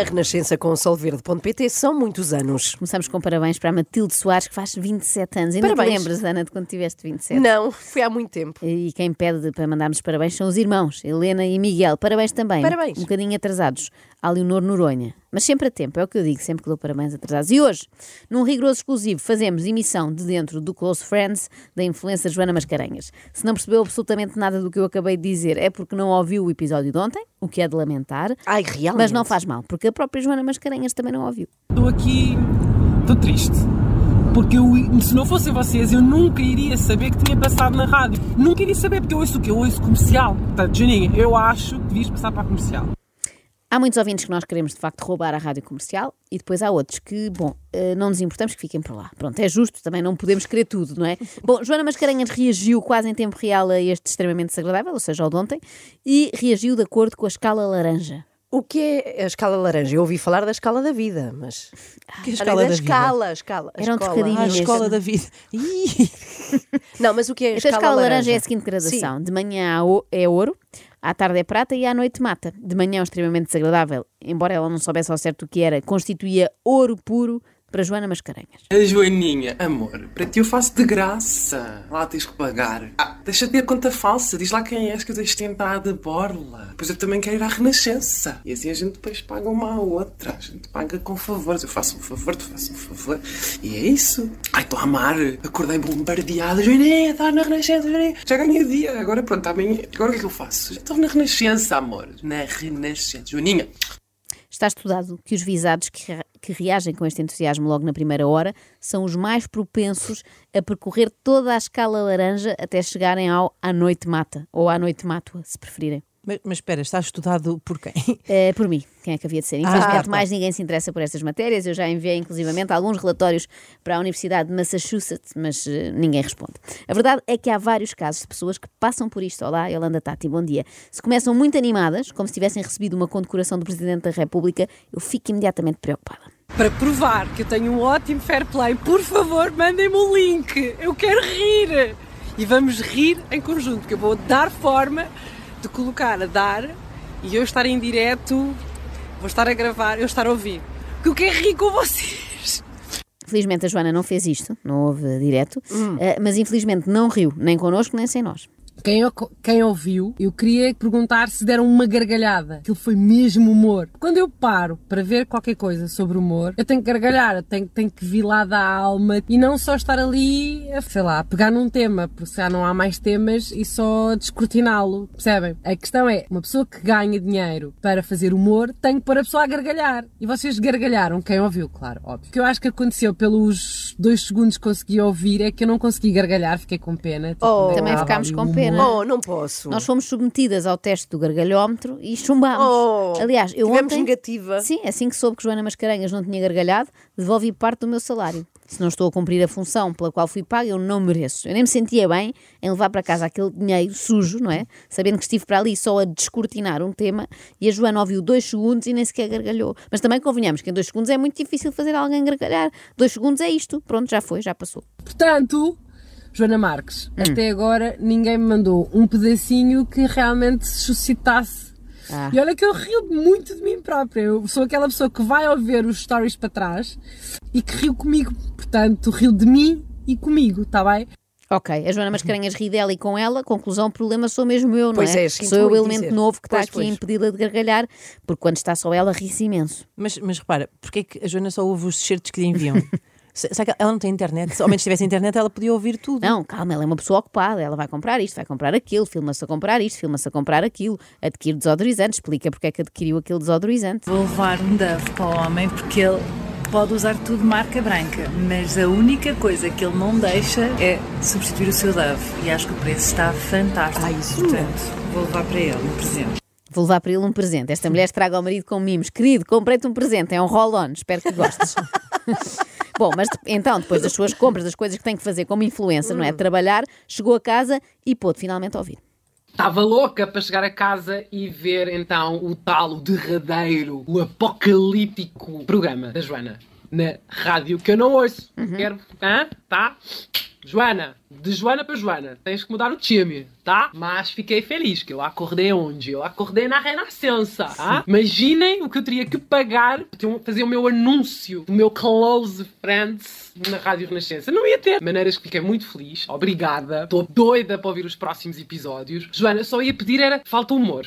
Na Renascença com o solverde.pt são muitos anos. Começamos com parabéns para a Matilde Soares, que faz 27 anos. Ainda Parabéns. te lembras, Ana, de quando tiveste 27? Não, foi há muito tempo. E quem pede para mandarmos parabéns são os irmãos, Helena e Miguel. Parabéns também. Parabéns. Um bocadinho atrasados. A Leonor Noronha. Mas sempre a tempo, é o que eu digo, sempre que dou parabéns atrasados. E hoje, num rigoroso exclusivo, fazemos emissão de dentro do Close Friends da influencer Joana Mascarenhas. Se não percebeu absolutamente nada do que eu acabei de dizer, é porque não ouviu o episódio de ontem, o que é de lamentar. Ai, realmente. Mas não faz mal, porque a própria Joana Mascarenhas também não ouviu. Estou aqui, estou triste. Porque eu, se não fossem vocês, eu nunca iria saber que tinha passado na rádio. Nunca iria saber, porque eu ouço o quê? Eu ouço comercial. Portanto, Janinha, eu acho que devias passar para a comercial. Há muitos ouvintes que nós queremos de facto roubar a rádio comercial e depois há outros que, bom, eh, não nos importamos que fiquem por lá. Pronto, é justo, também não podemos querer tudo, não é? Bom, Joana Mascarenhas reagiu quase em tempo real a este extremamente desagradável, ou seja, ao de ontem, e reagiu de acordo com a escala laranja. O que é a escala laranja? Eu ouvi falar da escala da vida, mas. Que é a escala da da vida? escala, a escala. a Era um trocadilho Ah, a escola da vida. Ih, Não, mas o que é a Esta escala, escala laranja é a seguinte Sim. gradação: de manhã é ouro, à tarde é prata e à noite mata. De manhã é extremamente desagradável, embora ela não soubesse ao certo o que era, constituía ouro puro para Joana Mascarenhas. A Joaninha, amor, para ti eu faço de graça. Lá tens que pagar. Ah, deixa de ter conta falsa. Diz lá quem és que eu deixo tentar de borla. Pois eu também quero ir à Renascença. E assim a gente depois paga uma à outra. A gente paga com favores. Eu faço um favor, tu fazes um favor. E é isso. Ai, estou a amar. Acordei bombardeado. Joaninha, estás na Renascença, Joaninha. Já ganhei o dia. Agora pronto, amanhã. Agora o que é que eu faço? Já estou na Renascença, amor. Na Renascença. Joaninha. Está estudado que os visados que, que reagem com este entusiasmo logo na primeira hora são os mais propensos a percorrer toda a escala laranja até chegarem ao à noite mata, ou à noite mátua, se preferirem. Mas, mas espera, está estudado por quem? É, por mim, quem é que havia de ser? Infelizmente, tá. mais ninguém se interessa por estas matérias. Eu já enviei, inclusivamente, alguns relatórios para a Universidade de Massachusetts, mas eh, ninguém responde. A verdade é que há vários casos de pessoas que passam por isto. Olá, Yolanda Tati, bom dia. Se começam muito animadas, como se tivessem recebido uma condecoração do Presidente da República, eu fico imediatamente preocupada. Para provar que eu tenho um ótimo fair play, por favor, mandem-me o link. Eu quero rir. E vamos rir em conjunto, que eu vou dar forma de colocar a dar e eu estar em direto, vou estar a gravar, eu estar a ouvir. Que eu quero rir com vocês. Felizmente a Joana não fez isto, não houve direto, eh, mas infelizmente não riu, nem connosco, nem sem nós. Quem, quem ouviu, eu queria perguntar se deram uma gargalhada. Aquilo foi mesmo humor. Quando eu paro para ver qualquer coisa sobre humor, eu tenho que gargalhar, eu tenho, tenho que vir lá da alma e não só estar ali, a, sei lá, a pegar num tema, porque já não há mais temas e só descortiná-lo, percebem? A questão é, uma pessoa que ganha dinheiro para fazer humor tem que pôr a pessoa a gargalhar. E vocês gargalharam, quem ouviu, claro, óbvio. O que eu acho que aconteceu pelos dois segundos que consegui ouvir é que eu não consegui gargalhar, fiquei com pena. Tipo, Oh. Também ficámos com pena. Humor. Oh, não posso. Nós fomos submetidas ao teste do gargalhómetro e chumbámos. Oh, Aliás, eu tivemos ontem... negativa. Sim, assim que soube que Joana Mascarenhas não tinha gargalhado, devolvi parte do meu salário. Se não estou a cumprir a função pela qual fui paga, eu não mereço. Eu nem me sentia bem em levar para casa aquele dinheiro sujo, não é? Sabendo que estive para ali só a descortinar um tema e a Joana ouviu dois segundos e nem sequer gargalhou. Mas também convenhamos que em dois segundos é muito difícil fazer alguém gargalhar. Dois segundos é isto. Pronto, já foi, já passou. Portanto, Joana Marques, Hum. até agora ninguém me mandou um pedacinho que realmente se suscitasse. Ah. E olha que eu rio muito de mim própria. Eu sou aquela pessoa que vai ouvir os stories para trás e que riu comigo. Portanto, rio de mim e comigo, está bem? Ok, a Joana Mascarenhas ri dela e com ela, conclusão, o problema sou mesmo eu, não Pois é? é, sou eu o elemento dizer. novo que está Pois, aqui a impedi-la de gargalhar, porque quando está só ela, ri-se imenso. Mas, mas repara, porque é que a Joana só ouve os certos que lhe enviam? Se- Sabe que ela não tem internet? Se ao menos tivesse internet, ela podia ouvir tudo. Não, calma, ela é uma pessoa ocupada, ela vai comprar isto, vai comprar aquilo, filma-se a comprar isto, filma-se a comprar aquilo, adquire desodorizante, explica porque é que adquiriu aquele desodorizante. Vou levar um Dove para o homem porque ele pode usar tudo marca branca, mas a única coisa que ele não deixa é substituir o seu Dove. E acho que o preço está fantástico. Ah, isso Portanto, vou levar para ele um presente. Vou levar para ele um presente. Esta mulher estraga ao marido com mimos. Querido, comprei-te um presente, é um roll-on, espero que gostes. Bom, mas então, depois das suas compras, das coisas que tem que fazer como influencer, não é? Trabalhar, chegou a casa e pôde finalmente ouvir. Estava louca para chegar a casa e ver então o tal, o derradeiro, o apocalíptico programa da Joana na rádio que eu não ouço. Quero. Hã? Tá? Joana, de Joana para Joana, tens que mudar o time, tá? Mas fiquei feliz que eu acordei onde? Eu acordei na Renascença, tá? Imaginem o que eu teria que pagar para fazer o meu anúncio do meu Close Friends na Rádio Renascença. Não ia ter. De maneiras que fiquei muito feliz. Obrigada. Estou doida para ouvir os próximos episódios. Joana, só ia pedir era falta humor.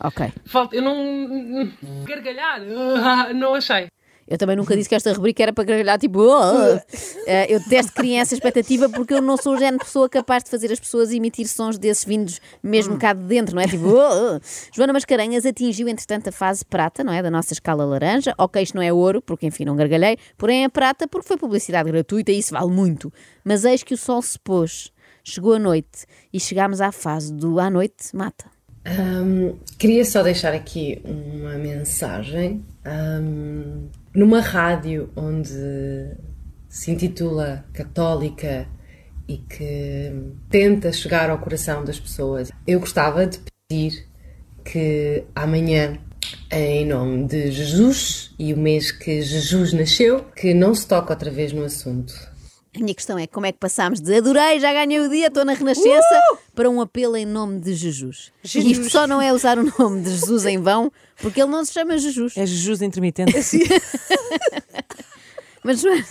Ok. Falta. Eu não. Gargalhar. Não achei. Eu também nunca disse que esta rubrica era para gargalhar, tipo, oh! Eh, eu detesto criar essa expectativa porque eu não sou o género de pessoa capaz de fazer as pessoas emitir sons desses vindos mesmo cá de dentro, não é? Tipo, oh! Joana Mascarenhas atingiu, entretanto, a fase prata, não é? Da nossa escala laranja. Ok, isto não é ouro, porque enfim, não gargalhei, porém é prata porque foi publicidade gratuita e isso vale muito. Mas eis que o sol se pôs, chegou a noite e chegámos à fase do à noite mata. Um, queria só deixar aqui uma mensagem. Um, numa rádio onde se intitula Católica e que tenta chegar ao coração das pessoas, eu gostava de pedir que amanhã, em nome de Jesus e o mês que Jesus nasceu, que não se toque outra vez no assunto. A minha questão é como é que passámos de adorei, já ganhei o dia, estou na Renascença, uh! para um apelo em nome de Jesus. Jesus. Isto só não é usar o nome de Jesus em vão, porque ele não se chama Jesus. É Jesus intermitente. Mas, Joana,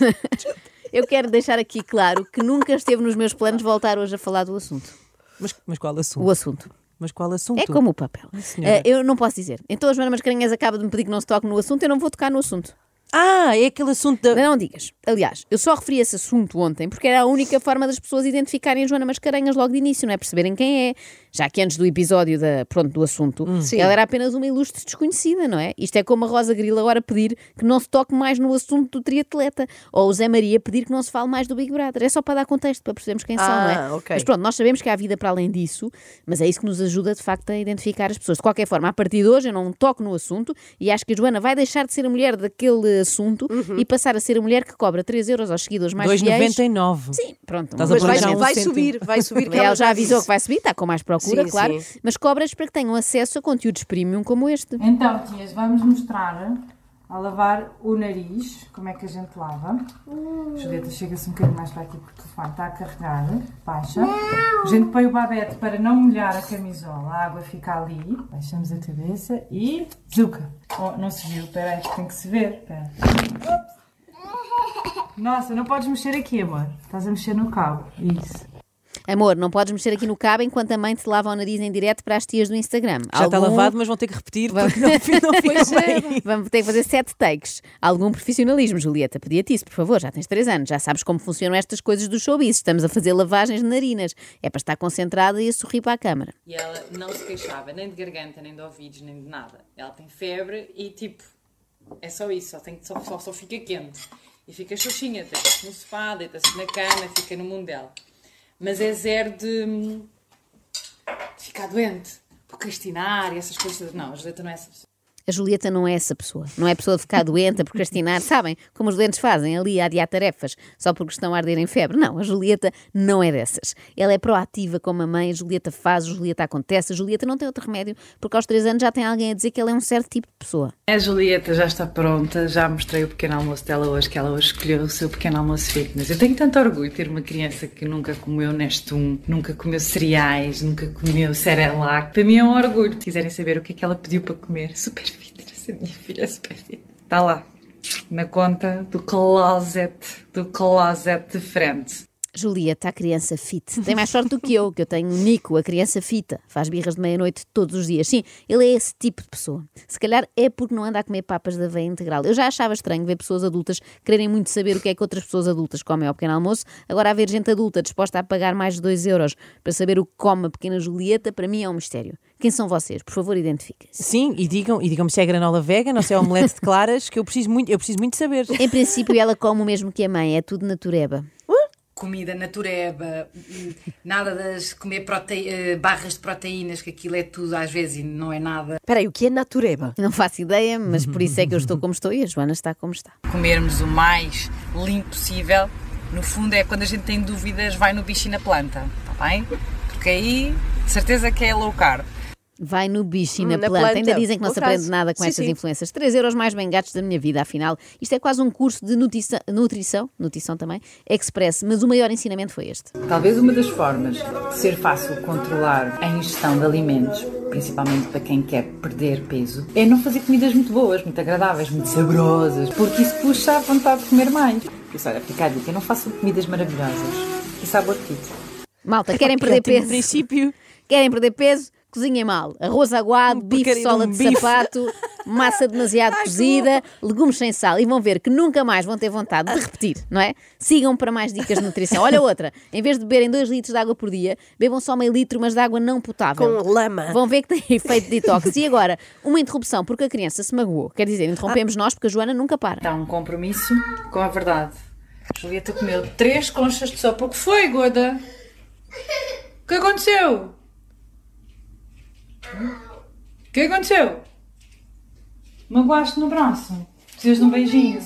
eu quero deixar aqui claro que nunca esteve nos meus planos voltar hoje a falar do assunto. Mas, mas qual assunto? O assunto. Mas qual assunto? É como o papel. Uh, eu não posso dizer. Então a Joana Mascarenhas acaba de me pedir que não se toque no assunto, eu não vou tocar no assunto. Ah, é aquele assunto da. Não, não digas. Aliás, eu só referi esse assunto ontem porque era a única forma das pessoas identificarem a Joana Mascarenhas logo de início, não é? Perceberem quem é. Já que antes do episódio da, pronto, do assunto, hum. ela era apenas uma ilustre desconhecida, não é? Isto é como a Rosa Grilo agora pedir que não se toque mais no assunto do triatleta. Ou o Zé Maria pedir que não se fale mais do Big Brother. É só para dar contexto, para percebermos quem ah, são, não é? Okay. Mas pronto, nós sabemos que há vida para além disso, mas é isso que nos ajuda de facto a identificar as pessoas. De qualquer forma, a partir de hoje eu não toco no assunto e acho que a Joana vai deixar de ser a mulher daquele assunto uhum. e passar a ser a mulher que cobra 3 euros aos seguidores mais 2,99. Sim, pronto. Estás mas vai, um vai subir, vai subir. ela já avisou que vai subir, está com mais procura, sim, claro. Sim mas cobras para que tenham acesso a conteúdos premium como este. Então, tias, vamos mostrar a lavar o nariz, como é que a gente lava. Hum. Julieta, chega-se um bocadinho mais para aqui porque o telefone está a carregar. Baixa. Não. A gente põe o babete para não molhar a camisola, a água fica ali. Baixamos a cabeça e... Zuca! Oh, não se viu, espera aí, tem que se ver. Espera. Nossa, não podes mexer aqui, amor. Estás a mexer no cabo. Isso. Amor, não podes mexer aqui no cabo enquanto a mãe te lava o nariz em direto para as tias do Instagram. Já Algum... está lavado, mas vão ter que repetir porque não, não bem. Vamos ter que fazer sete takes. Algum profissionalismo, Julieta? Pedia-te isso, por favor. Já tens três anos, já sabes como funcionam estas coisas do showbiz. Estamos a fazer lavagens de narinas. É para estar concentrada e a sorrir para a câmara. E ela não se queixava nem de garganta, nem de ouvidos, nem de nada. Ela tem febre e tipo, é só isso, só, tem, só, só, só fica quente. E fica xoxinha, deita-se no sofá, deita-se na cama, fica no mundo dela mas é zero de, de ficar doente, procrastinar e essas coisas. Não, a Julieta não é essa pessoa. A Julieta não é essa pessoa. Não é pessoa de ficar doente, a procrastinar. Sabem como os doentes fazem ali a adiar tarefas só porque estão a arder em febre. Não, a Julieta não é dessas. Ela é proativa como a mãe. A Julieta faz, a Julieta acontece. A Julieta não tem outro remédio porque aos três anos já tem alguém a dizer que ela é um certo tipo de pessoa. A Julieta já está pronta. Já mostrei o pequeno almoço dela hoje, que ela hoje escolheu o seu pequeno almoço fitness. Eu tenho tanto orgulho de ter uma criança que nunca comeu Nestum, nunca comeu cereais, nunca comeu Cerelac. Para mim é um orgulho. Se quiserem saber o que é que ela pediu para comer, super. A minha filha super. Está lá, na conta do closet, do closet de frente. Julieta, a criança fit. Tem mais sorte do que eu, que eu tenho Nico, a criança fita. Faz birras de meia-noite todos os dias. Sim, ele é esse tipo de pessoa. Se calhar é porque não anda a comer papas da veia integral. Eu já achava estranho ver pessoas adultas quererem muito saber o que é que outras pessoas adultas comem ao pequeno almoço. Agora, haver gente adulta disposta a pagar mais de 2 euros para saber o que come a pequena Julieta, para mim é um mistério. Quem são vocês? Por favor, identifiquem-se. Sim, e digam, e digam-me se é granola vegan ou se é omelete de claras, que eu preciso muito, eu preciso muito saber. Em princípio, ela come o mesmo que a mãe, é tudo natureba comida natureba, nada das comer prote... Eh, barras de proteínas, que aquilo é tudo às vezes e não é nada. Espera aí, o que é natureba? Não faço ideia, mas por isso é que eu estou como estou e a Joana está como está. Comermos o mais limpo possível, no fundo é quando a gente tem dúvidas, vai no bicho e na planta, está bem? Porque aí, certeza que é low carb. Vai no bicho e na, Hum, na planta. planta. Ainda dizem que não se aprende nada com Sim, estas sim. influências. 3 euros mais bem gastos da minha vida, afinal. Isto é quase um curso de nutrição, nutrição, nutrição também, express, mas o maior ensinamento foi este. Talvez uma das formas de ser fácil controlar a ingestão de alimentos, principalmente para quem quer perder peso, é não fazer comidas muito boas, muito agradáveis, muito saborosas, porque isso puxa a vontade de comer mais. Por isso, olha, fica a dica, não façam comidas maravilhosas e sabe o apetite. Malta, querem perder peso? princípio. Querem perder peso? Cozinhem mal. Arroz aguado, bife porcaria de sola um de bife. sapato, massa demasiado cozida, legumes sem sal. E vão ver que nunca mais vão ter vontade de repetir, não é? Sigam para mais dicas de nutrição. Olha outra. Em vez de beberem 2 litros de água por dia, bebam só meio litro, mas de água não potável. Com lama. Vão ver que tem efeito de detox. E agora, uma interrupção porque a criança se magoou. Quer dizer, interrompemos nós porque a Joana nunca para. Está um compromisso com a verdade. Julieta comeu três conchas de sopa. O que foi, gorda? O que aconteceu? O que aconteceu? Magoaste no braço? Precisas de um beijinho?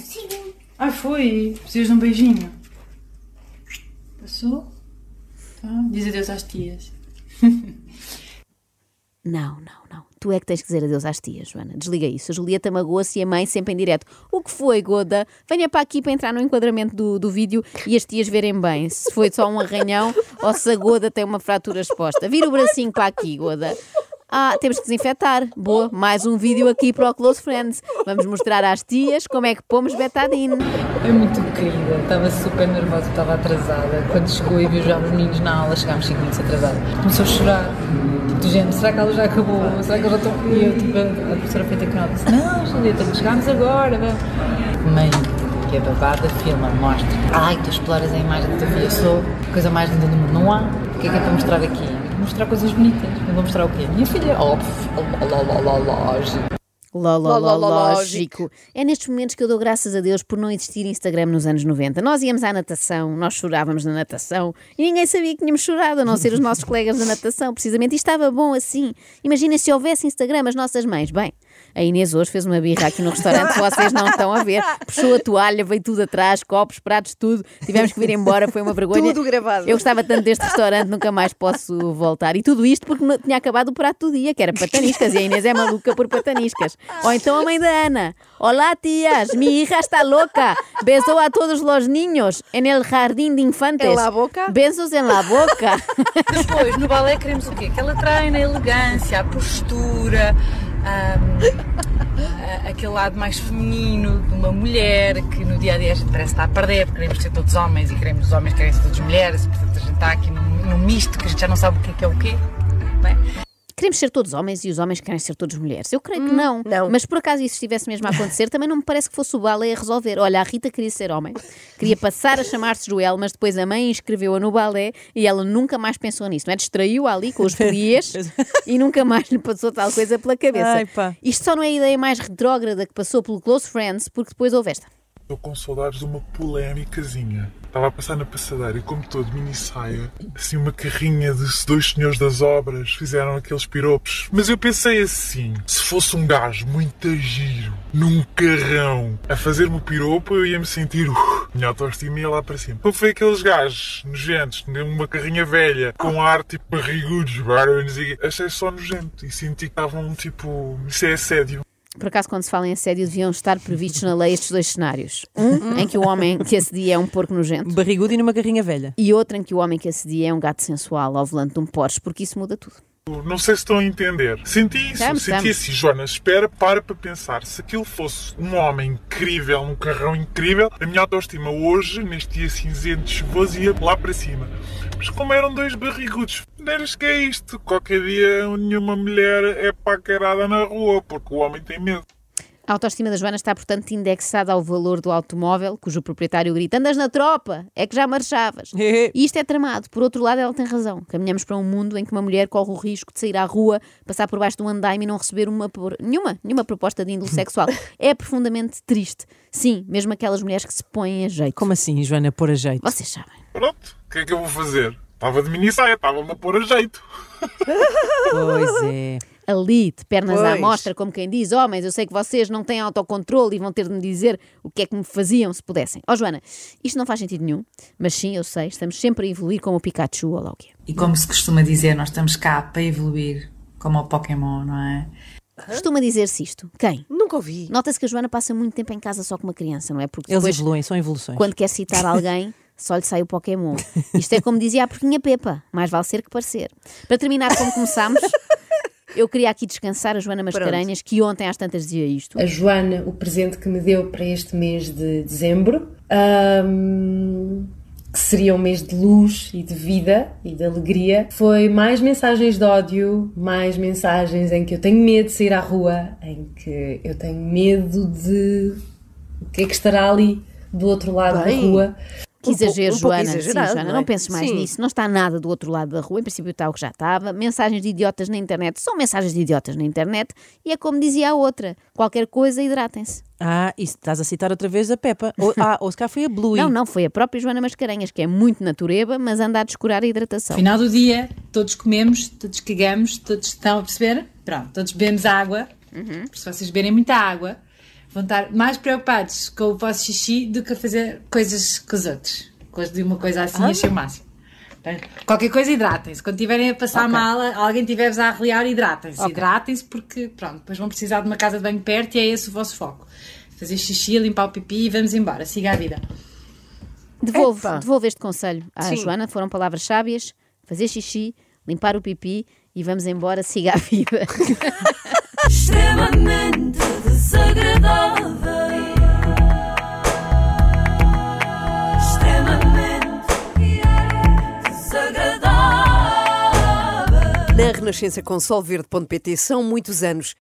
Ai, foi. Precisas de um beijinho? Passou? Tá. Diz adeus às tias. Não, não, não. Tu é que tens que dizer adeus às tias, Joana. Desliga isso. A Julieta magoa-se e a mãe sempre em direto. O que foi, Goda? Venha para aqui para entrar no enquadramento do, do vídeo e as tias verem bem se foi só um arranhão ou se a Goda tem uma fratura exposta. Vira o bracinho para aqui, Goda. Ah, temos que desinfetar. Boa, mais um vídeo aqui para o Close Friends. Vamos mostrar às tias como é que pomos betadine. É muito querida, estava super nervosa, estava atrasada. Quando chegou e viu já os meninos na aula, chegámos 5 minutos atrasados. Começou a chorar. Do género, será que ela já acabou? Será que eles já estão. E eu, tipo, a professora feita com ela disse: Não, Julieta, chegámos agora. vá." Mãe, que é babada, filma, mostra. Ai, tu exploras a imagem da tua filha, sou coisa mais linda do mundo. Não há. O que é que é para mostrar aqui? Mostrar coisas bonitas. Eu vou mostrar o quê? Minha filha, óbvio, lá, lógico. Ló, ló, Ló, ló, ló, ló, lógico. É nestes momentos que eu dou graças a Deus por não existir Instagram nos anos 90. Nós íamos à natação, nós chorávamos na natação e ninguém sabia que tínhamos chorado, a não ser os nossos colegas da natação, precisamente. E estava bom assim. Imaginem se houvesse Instagram as nossas mães. Bem, a Inês hoje fez uma birra aqui no restaurante, vocês não estão a ver. Puxou a toalha, veio tudo atrás, copos, pratos, tudo. Tivemos que vir embora, foi uma vergonha. Tudo gravado. Eu gostava tanto deste restaurante, nunca mais posso voltar. E tudo isto porque tinha acabado o prato do dia, que era pataniscas, e a Inês é maluca por pataniscas. Ou então a mãe da Ana. Olá, tias, mi hija está loca. Besou a todos los niños en el jardín de infantes. En la boca? Besos en la boca. Depois, no balé queremos o quê? Que ela treine a elegância, a postura, a- aquele lado mais feminino de uma mulher que no dia a dia a gente parece estar a perder, porque queremos ser todos homens e queremos os homens querem ser todos mulheres, portanto a gente está aqui num, num misto que a gente já não sabe o que é que é o quê. É? Queremos ser todos homens e os homens querem ser todos mulheres. Eu creio que não. não. Mas por acaso isso estivesse mesmo a acontecer, também não me parece que fosse o balé a resolver. Olha, a Rita queria ser homem, queria passar a chamar-se Joel, mas depois a mãe inscreveu-a no balé e ela nunca mais pensou nisso, não é? Distraiu-a ali com os pliés e nunca mais lhe passou tal coisa pela cabeça. Ai. Isto só não é a ideia mais retrógrada que passou pelo Close Friends, porque depois houve esta. Estou com saudades de uma polémicazinha. Estava a passar na passadeira e, como todo mini saia, assim uma carrinha de dois senhores das obras fizeram aqueles piropos. Mas eu pensei assim: se fosse um gajo muito giro, num carrão, a fazer-me o piropo, eu ia me sentir. Uh, minha autoestima ia lá para cima. Como foi aqueles gajos nojentos, numa carrinha velha, com ar tipo barrigudos, barulhos e achei só nojento e senti que estavam tipo. Isso é assédio. Por acaso, quando se fala em assédio, deviam estar previstos na lei estes dois cenários. Um em que o homem que assedia é um porco nojento. Barrigudo e numa carrinha velha. E outro em que o homem que assedia é um gato sensual ao volante de um Porsche, porque isso muda tudo. Não sei se estão a entender. Senti isso, Estamos, senti estamos. assim, Joana, espera, para para pensar. Se aquilo fosse um homem incrível, um carrão incrível, a minha autoestima hoje, neste dia cinzento, chuvoso, ia lá para cima. Mas como eram dois barrigudos, Neiras que é isto? Qualquer dia nenhuma mulher é paquerada na rua, porque o homem tem medo. A autoestima da Joana está, portanto, indexada ao valor do automóvel, cujo proprietário grita: Andas na tropa, é que já marchavas. e isto é tramado. Por outro lado, ela tem razão. Caminhamos para um mundo em que uma mulher corre o risco de sair à rua, passar por baixo de um andaime e não receber uma, por- nenhuma, nenhuma proposta de índole sexual. É profundamente triste. Sim, mesmo aquelas mulheres que se põem a jeito. Como assim, Joana, pôr a jeito? Vocês sabem. Pronto, o que é que eu vou fazer? Estava de mini saia, estava-me a pôr a jeito. Pois é. Ali, de pernas à Pois. mostra, como quem diz: Homens, eu sei que vocês não têm autocontrole e vão ter de me dizer o que é que me faziam se pudessem. Ó Joana, isto não faz sentido nenhum, mas sim, eu sei, estamos sempre a evoluir como o Pikachu ou lá o quê. E como se costuma dizer, nós estamos cá para evoluir como o Pokémon, não é? Costuma dizer-se isto. Quem? Nunca ouvi. Nota-se que a Joana passa muito tempo em casa só com uma criança, não é? Porque Eles depois, evoluem, são evoluções. quando quer citar alguém, só lhe sai o Pokémon. Isto é como dizia a porquinha Pepa, mais vale ser que parecer. Para terminar como começámos, eu queria aqui descansar a Joana Mascarenhas, que ontem às tantas dizia isto. A Joana, o presente que me deu para este mês de dezembro, ahm, que seria um mês de luz e de vida e de alegria, foi mais mensagens de ódio, mais mensagens em que eu tenho medo de sair à rua, em que eu tenho medo de o que é que estará ali do outro lado Bem, da rua. Que Um pouco- exagero, um pouco Joana. exagerado, Sim, Joana, não não, é? penses mais Sim. nisso. Não está nada do outro lado da rua. Em princípio está o que já estava. Mensagens de idiotas na internet são mensagens de idiotas na internet. E é como dizia a outra: qualquer coisa, hidratem-se. Ah, isso estás a citar outra vez a Peppa. Ou, ah, ou se cá foi a Bluey. Não, não, foi a própria Joana Mascarenhas, que é muito natureba, mas anda a descurar a hidratação. Final do dia, todos comemos, todos cagamos, todos estão a perceber? Pronto, todos bebemos água. Se vocês beberem muita água, vão estar mais preocupados com o vosso xixi do que a fazer coisas com os outros. Coisa de uma coisa assim, achei o máximo. Qualquer coisa, hidratem-se. Quando estiverem a passar mal, alguém tiver-vos a arreliar, hidratem-se. Hidratem-se porque, pronto, depois vão precisar de uma casa de banho perto e é esse o vosso foco. Fazer xixi, limpar o pipi e vamos embora. Siga a vida. Devolvo, devolvo este conselho à Sim. Joana. Foram palavras sábias: fazer xixi, limpar o pipi e vamos embora, siga a vida. extremamente Extremamente. Na Renascença com Solverde.pt são muitos anos